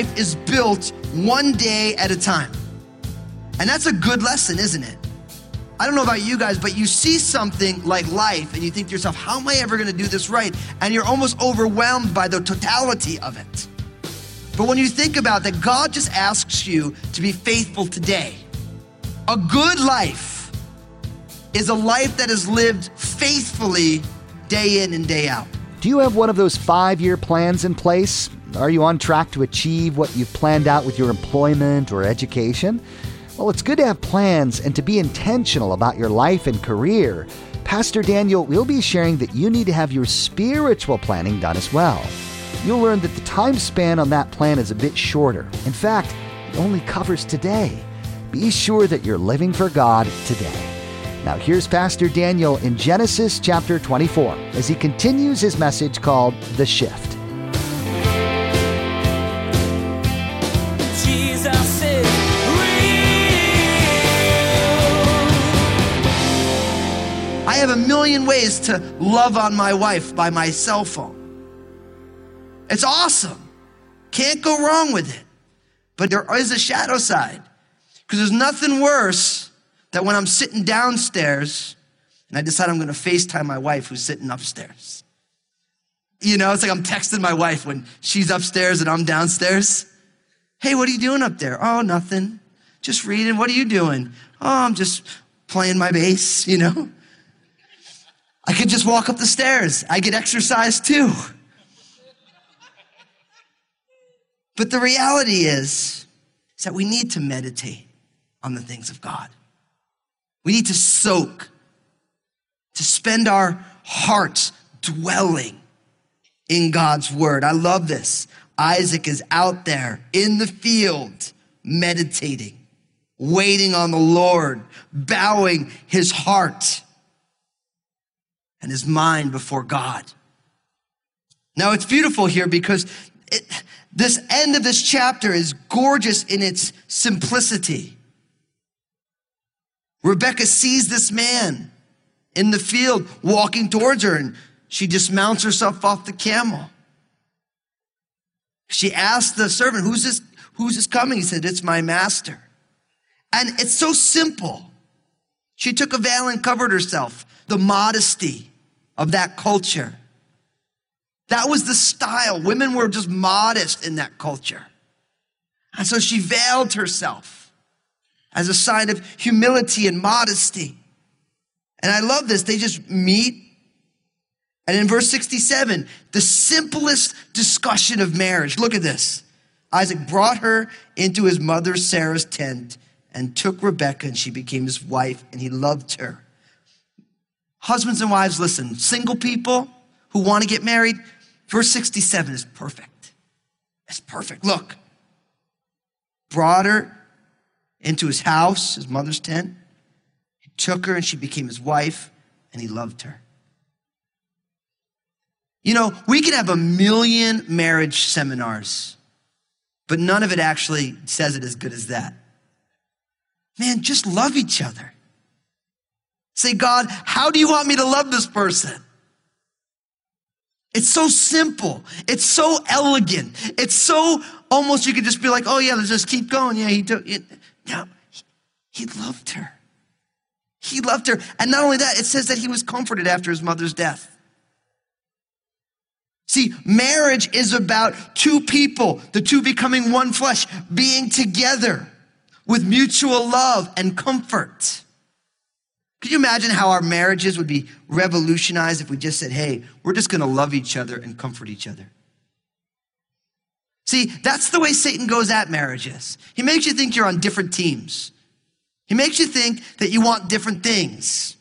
life is built one day at a time. And that's a good lesson, isn't it? I don't know about you guys, but you see something like life and you think to yourself, how am I ever going to do this right? And you're almost overwhelmed by the totality of it. But when you think about that, God just asks you to be faithful today. A good life is a life that is lived faithfully day in and day out. Do you have one of those five year plans in place? Are you on track to achieve what you've planned out with your employment or education? Well, it's good to have plans and to be intentional about your life and career. Pastor Daniel will be sharing that you need to have your spiritual planning done as well. You'll learn that the time span on that plan is a bit shorter. In fact, it only covers today. Be sure that you're living for God today. Now, here's Pastor Daniel in Genesis chapter 24 as he continues his message called The Shift. Million ways to love on my wife by my cell phone. It's awesome. Can't go wrong with it. But there is a shadow side. Because there's nothing worse than when I'm sitting downstairs and I decide I'm going to FaceTime my wife who's sitting upstairs. You know, it's like I'm texting my wife when she's upstairs and I'm downstairs. Hey, what are you doing up there? Oh, nothing. Just reading. What are you doing? Oh, I'm just playing my bass, you know? I could just walk up the stairs. I get exercise too. But the reality is, is that we need to meditate on the things of God. We need to soak, to spend our hearts dwelling in God's word. I love this. Isaac is out there in the field, meditating, waiting on the Lord, bowing his heart and his mind before God. Now it's beautiful here because it, this end of this chapter is gorgeous in its simplicity. Rebekah sees this man in the field walking towards her and she dismounts herself off the camel. She asked the servant, who's this, who's this coming? He said, it's my master. And it's so simple. She took a veil and covered herself. The modesty of that culture. That was the style. Women were just modest in that culture. And so she veiled herself as a sign of humility and modesty. And I love this. They just meet. And in verse 67, the simplest discussion of marriage. Look at this. Isaac brought her into his mother Sarah's tent and took Rebekah, and she became his wife, and he loved her. Husbands and wives, listen, single people who want to get married, verse 67 is perfect. It's perfect. Look, brought her into his house, his mother's tent. He took her and she became his wife, and he loved her. You know, we could have a million marriage seminars, but none of it actually says it as good as that. Man, just love each other. Say, God, how do you want me to love this person? It's so simple. It's so elegant. It's so almost you could just be like, oh yeah, let's just keep going. Yeah, he took it. No, he, he loved her. He loved her. And not only that, it says that he was comforted after his mother's death. See, marriage is about two people, the two becoming one flesh, being together with mutual love and comfort. Could you imagine how our marriages would be revolutionized if we just said, hey, we're just gonna love each other and comfort each other? See, that's the way Satan goes at marriages. He makes you think you're on different teams. He makes you think that you want different things.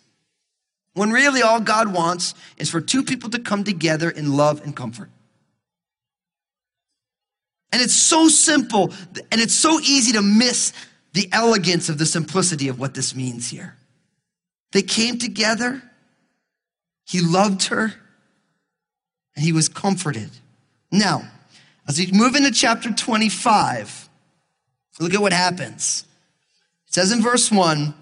When really all God wants is for two people to come together in love and comfort. And it's so simple and it's so easy to miss the elegance of the simplicity of what this means here. They came together He loved her and he was comforted. Now, as we move into chapter 25, look at what happens. It says in verse 1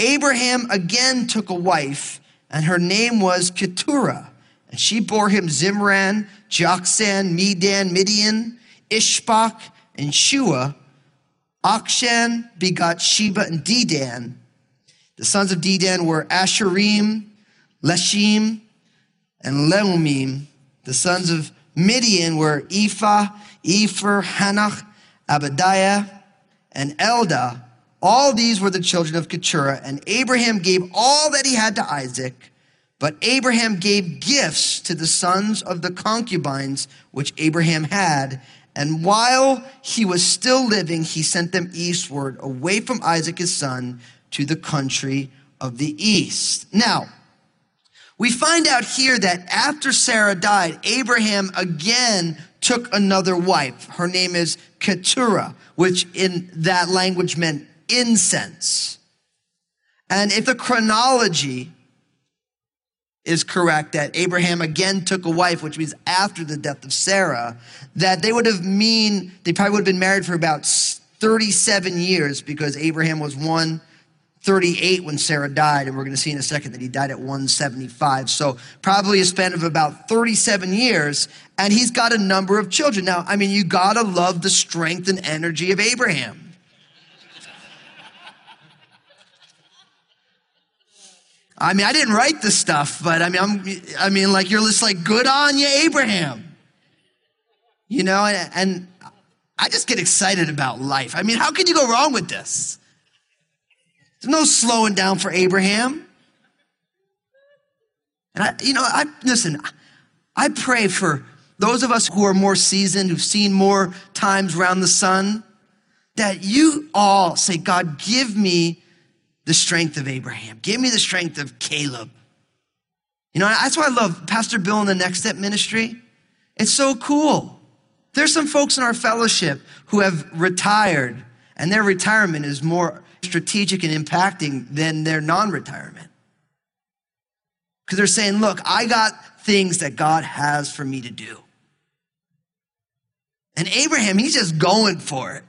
Abraham again took a wife, and her name was Keturah. And she bore him Zimran, Jokshan, Medan, Midian, Ishbak, and Shua. Jokshan begot Sheba and Dedan. The sons of Dedan were Asherim, Leshim, and Leumim. The sons of Midian were Ephah, Epher, Hanoch, Abadiah, and Eldah. All these were the children of Keturah, and Abraham gave all that he had to Isaac. But Abraham gave gifts to the sons of the concubines which Abraham had. And while he was still living, he sent them eastward, away from Isaac his son, to the country of the east. Now, we find out here that after Sarah died, Abraham again took another wife. Her name is Keturah, which in that language meant incense. And if the chronology is correct that Abraham again took a wife, which means after the death of Sarah, that they would have mean, they probably would have been married for about 37 years because Abraham was 138 when Sarah died, and we're going to see in a second that he died at 175. So probably a span of about 37 years, and he's got a number of children. Now, I mean, you got to love the strength and energy of Abraham. I mean, I didn't write this stuff, but I mean, I'm, I mean, like you're just like, good on you, Abraham. You know, and, and I just get excited about life. I mean, how can you go wrong with this? There's no slowing down for Abraham. And I, you know, I listen. I pray for those of us who are more seasoned, who've seen more times around the sun, that you all say, God, give me the strength of Abraham. Give me the strength of Caleb. You know, that's why I love Pastor Bill in the Next Step Ministry. It's so cool. There's some folks in our fellowship who have retired, and their retirement is more strategic and impacting than their non retirement. Because they're saying, look, I got things that God has for me to do. And Abraham, he's just going for it.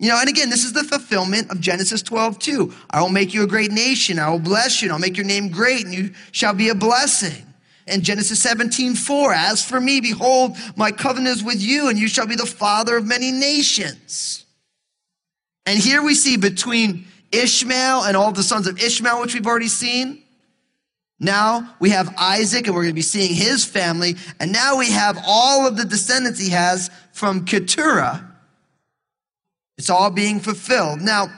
You know, and again, this is the fulfillment of Genesis 12, 2. I will make you a great nation. I will bless you and I'll make your name great and you shall be a blessing. And Genesis 17, 4. As for me, behold, my covenant is with you and you shall be the father of many nations. And here we see between Ishmael and all the sons of Ishmael, which we've already seen. Now we have Isaac and we're going to be seeing his family. And now we have all of the descendants he has from Keturah it's all being fulfilled. Now,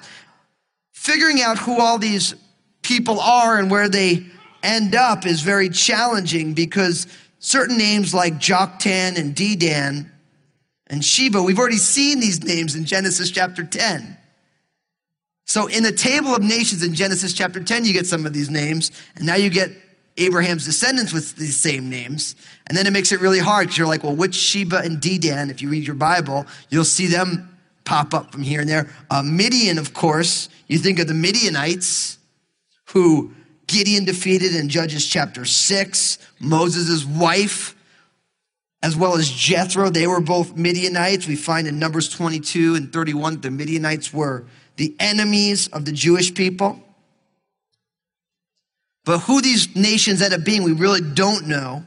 figuring out who all these people are and where they end up is very challenging because certain names like Joktan and Dedan and Sheba, we've already seen these names in Genesis chapter 10. So in the table of nations in Genesis chapter 10, you get some of these names, and now you get Abraham's descendants with these same names. And then it makes it really hard because you're like, well, which Sheba and Dedan, if you read your Bible, you'll see them pop up from here and there. Uh, Midian, of course, you think of the Midianites who Gideon defeated in Judges chapter 6, Moses' wife, as well as Jethro. They were both Midianites. We find in Numbers 22 and 31 the Midianites were the enemies of the Jewish people. But who these nations end up being, we really don't know.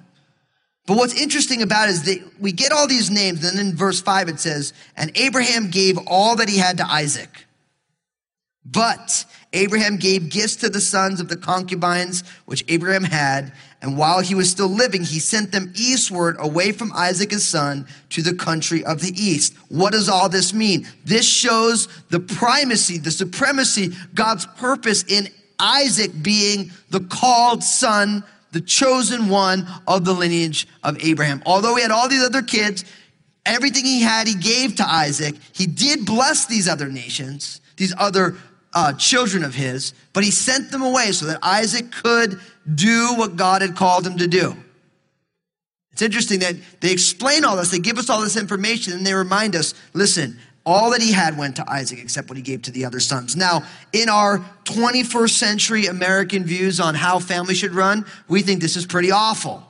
But what's interesting about it is that we get all these names, and then in verse 5 it says, And Abraham gave all that he had to Isaac. But Abraham gave gifts to the sons of the concubines which Abraham had, and while he was still living, he sent them eastward away from Isaac his son to the country of the east. What does all this mean? This shows the primacy, the supremacy, God's purpose in Isaac being the called son the chosen one of the lineage of Abraham. Although he had all these other kids, everything he had, he gave to Isaac. He did bless these other nations, these other uh, children of his, but he sent them away so that Isaac could do what God had called him to do. It's interesting that they explain all this, they give us all this information, and they remind us listen, All that he had went to Isaac except what he gave to the other sons. Now, in our 21st century American views on how family should run, we think this is pretty awful.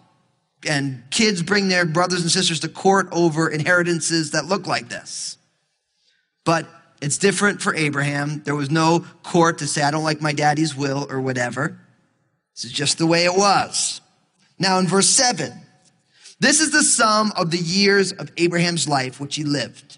And kids bring their brothers and sisters to court over inheritances that look like this. But it's different for Abraham. There was no court to say, I don't like my daddy's will or whatever. This is just the way it was. Now, in verse 7, this is the sum of the years of Abraham's life which he lived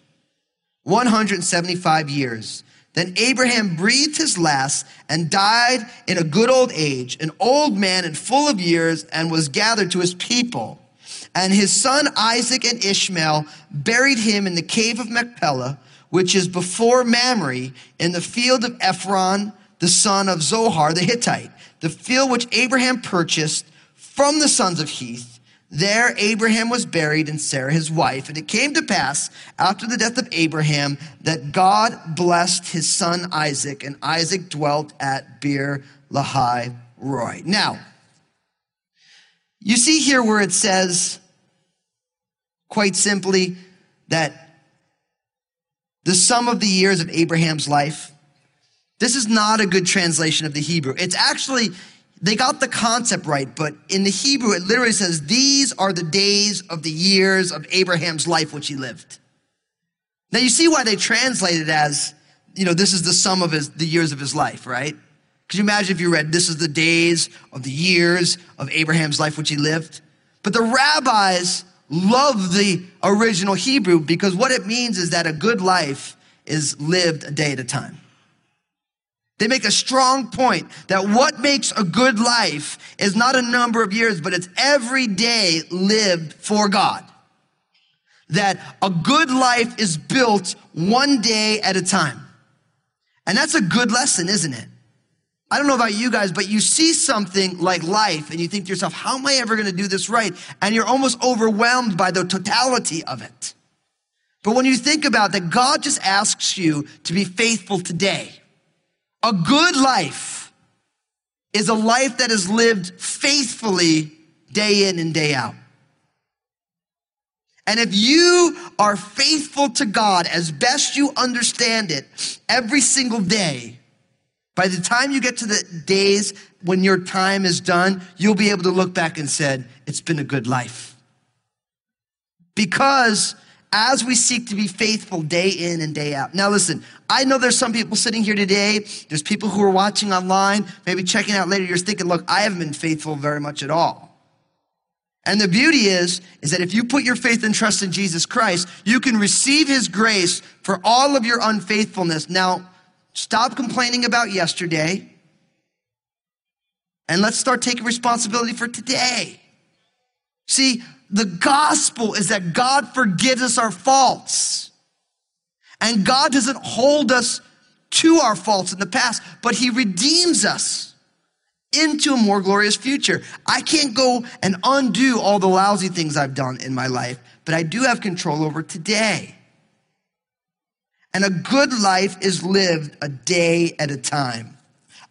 175 years. Then Abraham breathed his last and died in a good old age, an old man and full of years, and was gathered to his people. And his son Isaac and Ishmael buried him in the cave of Machpelah, which is before Mamre, in the field of Ephron, the son of Zohar the Hittite, the field which Abraham purchased from the sons of Heth. There Abraham was buried and Sarah his wife. And it came to pass after the death of Abraham that God blessed his son Isaac, and Isaac dwelt at Beer Lahai Roi. Now, you see here where it says, quite simply, that the sum of the years of Abraham's life. This is not a good translation of the Hebrew. It's actually, they got the concept right, but in the Hebrew, it literally says, These are the days of the years of Abraham's life which he lived. Now you see why they translate it as, you know, this is the sum of his, the years of his life, right? Could you imagine if you read, This is the days of the years of Abraham's life which he lived? But the rabbis love the original Hebrew because what it means is that a good life is lived a day at a time. They make a strong point that what makes a good life is not a number of years, but it's every day lived for God. That a good life is built one day at a time. And that's a good lesson, isn't it? I don't know about you guys, but you see something like life and you think to yourself, how am I ever going to do this right? And you're almost overwhelmed by the totality of it. But when you think about that, God just asks you to be faithful today. A good life is a life that is lived faithfully day in and day out. And if you are faithful to God as best you understand it every single day, by the time you get to the days when your time is done, you'll be able to look back and said, it's been a good life. Because as we seek to be faithful day in and day out. Now listen, I know there's some people sitting here today. There's people who are watching online, maybe checking out later. You're thinking, look, I haven't been faithful very much at all. And the beauty is, is that if you put your faith and trust in Jesus Christ, you can receive his grace for all of your unfaithfulness. Now, Stop complaining about yesterday and let's start taking responsibility for today. See, the gospel is that God forgives us our faults. And God doesn't hold us to our faults in the past, but He redeems us into a more glorious future. I can't go and undo all the lousy things I've done in my life, but I do have control over today. And a good life is lived a day at a time.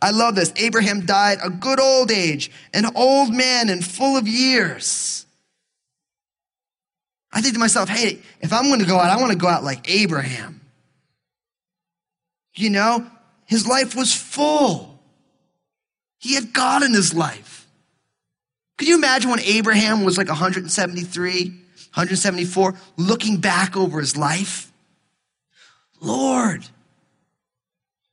I love this. Abraham died a good old age, an old man and full of years. I think to myself, hey, if I'm going to go out, I want to go out like Abraham. You know, his life was full. He had God in his life. Could you imagine when Abraham was like 173, 174, looking back over his life? Lord,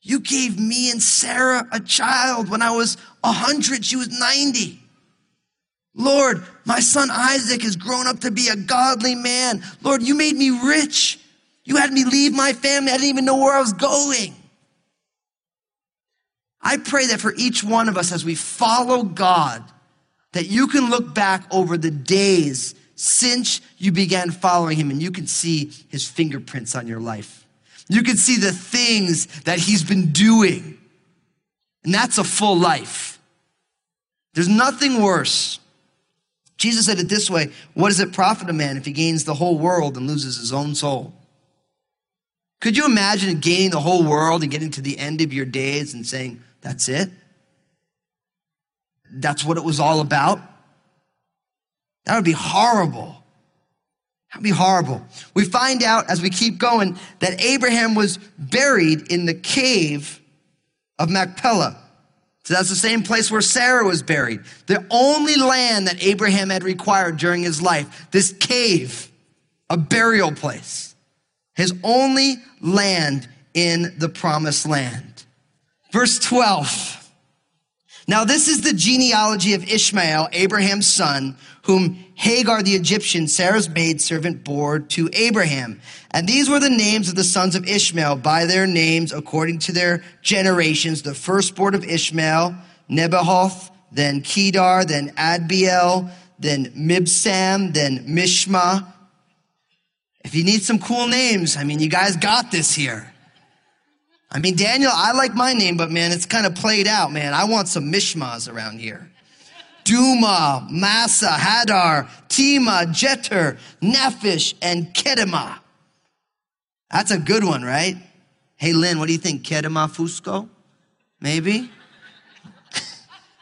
you gave me and Sarah a child when I was 100, she was 90. Lord, my son Isaac has grown up to be a godly man. Lord, you made me rich. You had me leave my family. I didn't even know where I was going. I pray that for each one of us as we follow God, that you can look back over the days since you began following him and you can see his fingerprints on your life. You can see the things that he's been doing. And that's a full life. There's nothing worse. Jesus said it this way What does it profit a man if he gains the whole world and loses his own soul? Could you imagine gaining the whole world and getting to the end of your days and saying, That's it? That's what it was all about? That would be horrible. That'd be horrible. We find out as we keep going that Abraham was buried in the cave of Machpelah. So that's the same place where Sarah was buried. The only land that Abraham had required during his life, this cave, a burial place. His only land in the promised land. Verse 12. Now, this is the genealogy of Ishmael, Abraham's son, whom Hagar the Egyptian, Sarah's maidservant, bore to Abraham. And these were the names of the sons of Ishmael by their names according to their generations. The firstborn of Ishmael, Nebajoth, then Kedar, then Adbeel, then Mibsam, then Mishma. If you need some cool names, I mean, you guys got this here. I mean, Daniel, I like my name, but man, it's kind of played out, man. I want some Mishmas around here. Duma, Massa, Hadar, Tema, Jetur, Naphish, and Kedema. That's a good one, right? Hey, Lynn, what do you think? Kedema Fusco? Maybe?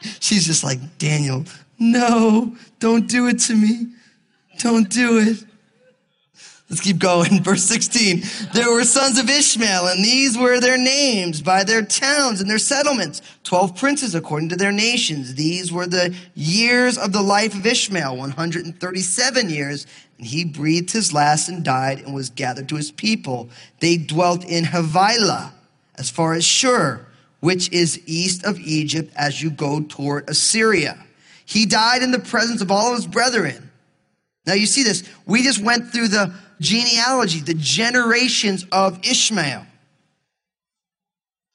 She's just like, Daniel, no, don't do it to me. Don't do it. Let's keep going. Verse 16. There were sons of Ishmael, and these were their names by their towns and their settlements. Twelve princes according to their nations. These were the years of the life of Ishmael, 137 years. And he breathed his last and died and was gathered to his people. They dwelt in Havilah, as far as Shur, which is east of Egypt as you go toward Assyria. He died in the presence of all of his brethren. Now you see this. We just went through the genealogy, the generations of Ishmael.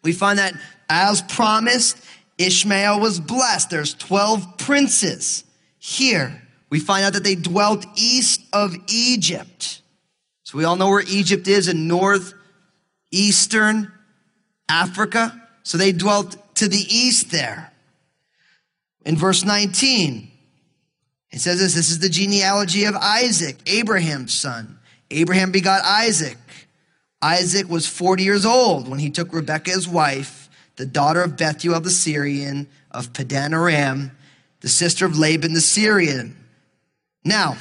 We find that as promised, Ishmael was blessed. There's 12 princes. Here, we find out that they dwelt east of Egypt. So we all know where Egypt is in northeastern Africa. So they dwelt to the east there. In verse 19, it says this, this is the genealogy of Isaac, Abraham's son. Abraham begot Isaac. Isaac was 40 years old when he took Rebekah his wife, the daughter of Bethuel the Syrian of Padan Aram, the sister of Laban the Syrian. Now,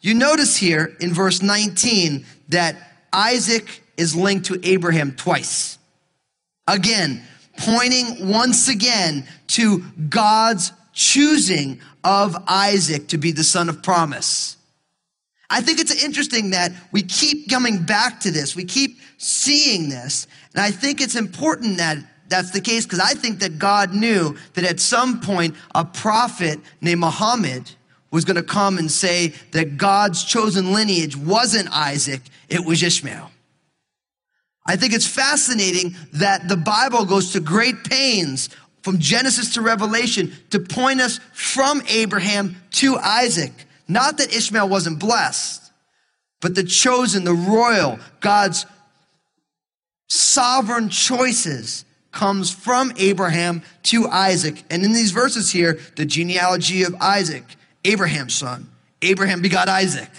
you notice here in verse 19 that Isaac is linked to Abraham twice. Again, pointing once again to God's choosing of Isaac to be the son of promise. I think it's interesting that we keep coming back to this. We keep seeing this. And I think it's important that that's the case because I think that God knew that at some point a prophet named Muhammad was going to come and say that God's chosen lineage wasn't Isaac, it was Ishmael. I think it's fascinating that the Bible goes to great pains from Genesis to Revelation to point us from Abraham to Isaac. Not that Ishmael wasn't blessed, but the chosen, the royal, God's sovereign choices comes from Abraham to Isaac. And in these verses here, the genealogy of Isaac, Abraham's son, Abraham begot Isaac.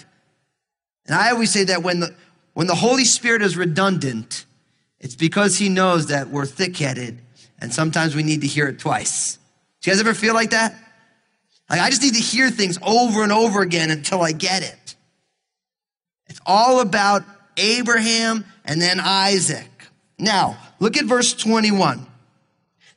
And I always say that when the, when the Holy Spirit is redundant, it's because he knows that we're thick headed and sometimes we need to hear it twice. Do you guys ever feel like that? Like, I just need to hear things over and over again until I get it. It's all about Abraham and then Isaac. Now, look at verse 21.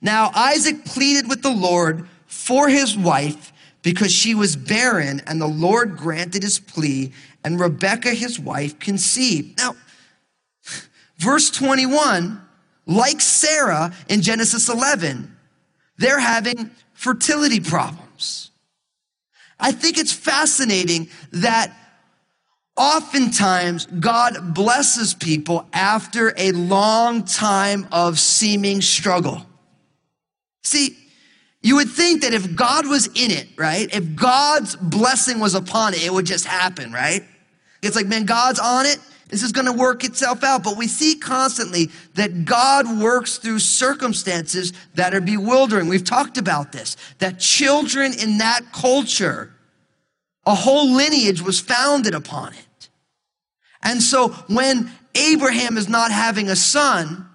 Now, Isaac pleaded with the Lord for his wife because she was barren, and the Lord granted his plea, and Rebekah, his wife, conceived. Now, verse 21, like Sarah in Genesis 11, they're having fertility problems. I think it's fascinating that oftentimes God blesses people after a long time of seeming struggle. See, you would think that if God was in it, right? If God's blessing was upon it, it would just happen, right? It's like, man, God's on it. This is going to work itself out. But we see constantly that God works through circumstances that are bewildering. We've talked about this, that children in that culture, a whole lineage was founded upon it. And so when Abraham is not having a son,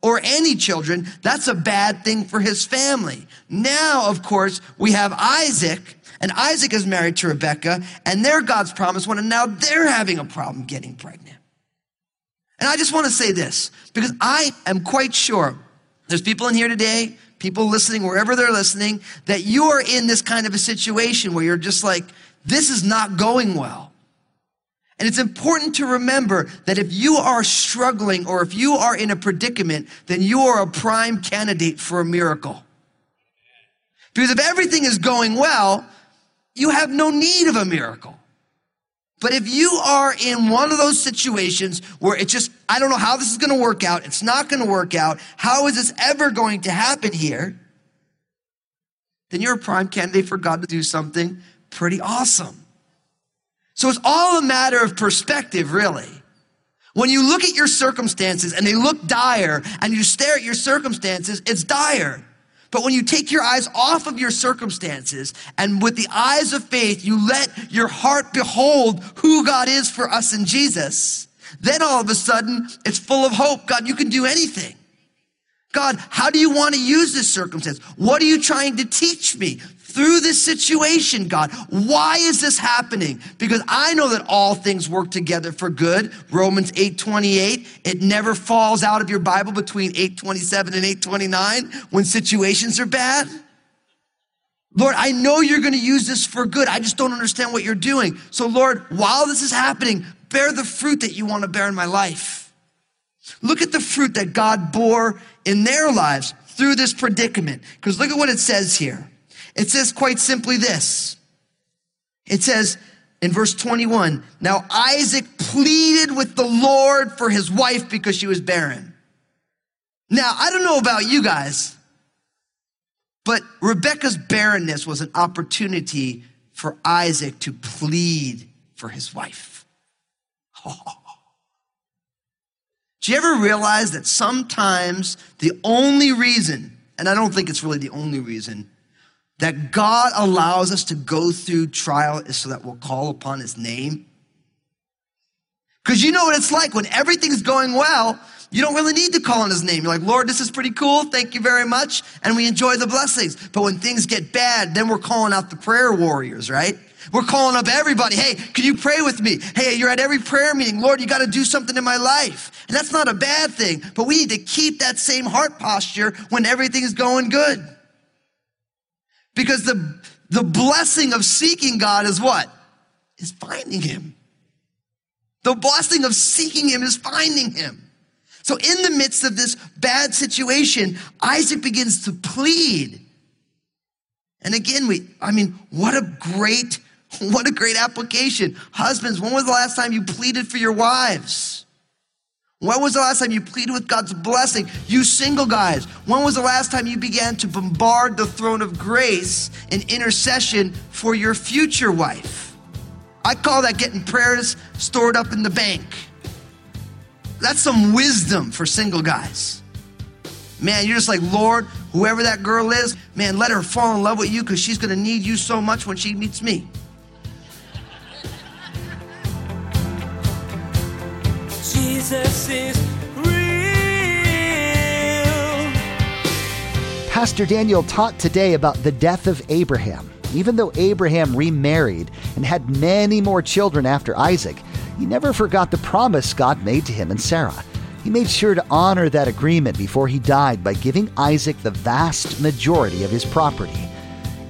or any children, that's a bad thing for his family. Now, of course, we have Isaac, and Isaac is married to Rebekah, and they're God's promised one, and now they're having a problem getting pregnant. And I just want to say this, because I am quite sure there's people in here today, people listening wherever they're listening, that you are in this kind of a situation where you're just like, this is not going well. And it's important to remember that if you are struggling or if you are in a predicament, then you are a prime candidate for a miracle. Because if everything is going well, you have no need of a miracle. But if you are in one of those situations where it just, I don't know how this is going to work out, it's not going to work out, how is this ever going to happen here? Then you're a prime candidate for God to do something pretty awesome. So it's all a matter of perspective, really. When you look at your circumstances and they look dire and you stare at your circumstances, it's dire. But when you take your eyes off of your circumstances and with the eyes of faith, you let your heart behold who God is for us in Jesus, then all of a sudden it's full of hope. God, you can do anything. God, how do you want to use this circumstance? What are you trying to teach me? Through this situation, God. Why is this happening? Because I know that all things work together for good. Romans 8:28. It never falls out of your Bible between 827 and 829 when situations are bad. Lord, I know you're going to use this for good. I just don't understand what you're doing. So Lord, while this is happening, bear the fruit that you want to bear in my life. Look at the fruit that God bore in their lives through this predicament. Because look at what it says here. It says quite simply this. It says in verse 21, now Isaac pleaded with the Lord for his wife because she was barren. Now, I don't know about you guys, but Rebekah's barrenness was an opportunity for Isaac to plead for his wife. Oh. Do you ever realize that sometimes the only reason, and I don't think it's really the only reason, that God allows us to go through trial is so that we'll call upon his name. Because you know what it's like when everything's going well, you don't really need to call on his name. You're like, Lord, this is pretty cool. Thank you very much. And we enjoy the blessings. But when things get bad, then we're calling out the prayer warriors, right? We're calling up everybody. Hey, can you pray with me? Hey, you're at every prayer meeting. Lord, you got to do something in my life. And that's not a bad thing, but we need to keep that same heart posture when everything's going good. Because the, the blessing of seeking God is what? Is finding Him. The blessing of seeking Him is finding Him. So in the midst of this bad situation, Isaac begins to plead. And again, we, I mean, what a great, what a great application. Husbands, when was the last time you pleaded for your wives? When was the last time you pleaded with God's blessing? You single guys, when was the last time you began to bombard the throne of grace in intercession for your future wife? I call that getting prayers stored up in the bank. That's some wisdom for single guys. Man, you're just like, Lord, whoever that girl is, man, let her fall in love with you because she's going to need you so much when she meets me. Jesus is real. Pastor Daniel taught today about the death of Abraham. Even though Abraham remarried and had many more children after Isaac, he never forgot the promise God made to him and Sarah. He made sure to honor that agreement before he died by giving Isaac the vast majority of his property.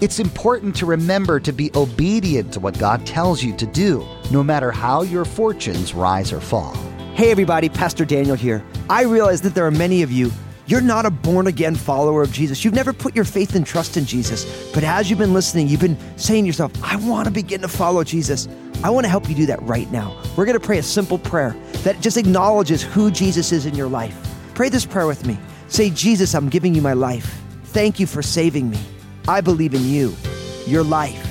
It's important to remember to be obedient to what God tells you to do, no matter how your fortunes rise or fall. Hey, everybody, Pastor Daniel here. I realize that there are many of you, you're not a born again follower of Jesus. You've never put your faith and trust in Jesus. But as you've been listening, you've been saying to yourself, I want to begin to follow Jesus. I want to help you do that right now. We're going to pray a simple prayer that just acknowledges who Jesus is in your life. Pray this prayer with me. Say, Jesus, I'm giving you my life. Thank you for saving me. I believe in you, your life,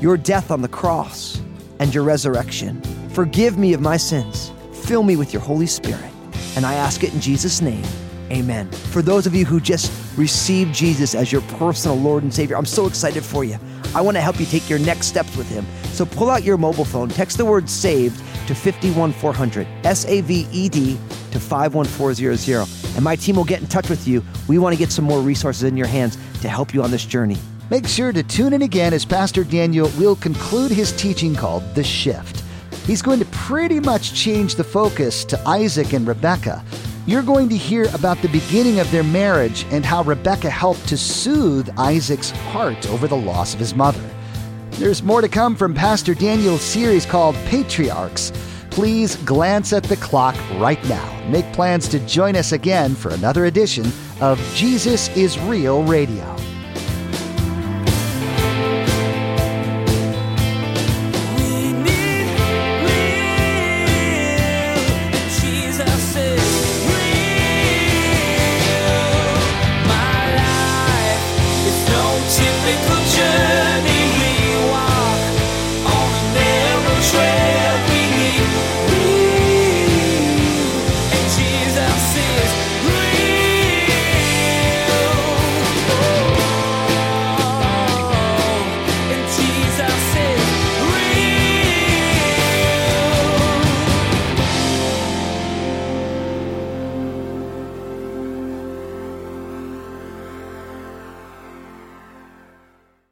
your death on the cross, and your resurrection. Forgive me of my sins. Fill me with your Holy Spirit. And I ask it in Jesus' name. Amen. For those of you who just received Jesus as your personal Lord and Savior, I'm so excited for you. I want to help you take your next steps with Him. So pull out your mobile phone, text the word saved to 51400, S A V E D to 51400, and my team will get in touch with you. We want to get some more resources in your hands to help you on this journey. Make sure to tune in again as Pastor Daniel will conclude his teaching called The Shift. He's going to pretty much change the focus to Isaac and Rebekah. You're going to hear about the beginning of their marriage and how Rebekah helped to soothe Isaac's heart over the loss of his mother. There's more to come from Pastor Daniel's series called Patriarchs. Please glance at the clock right now. Make plans to join us again for another edition of Jesus is Real Radio.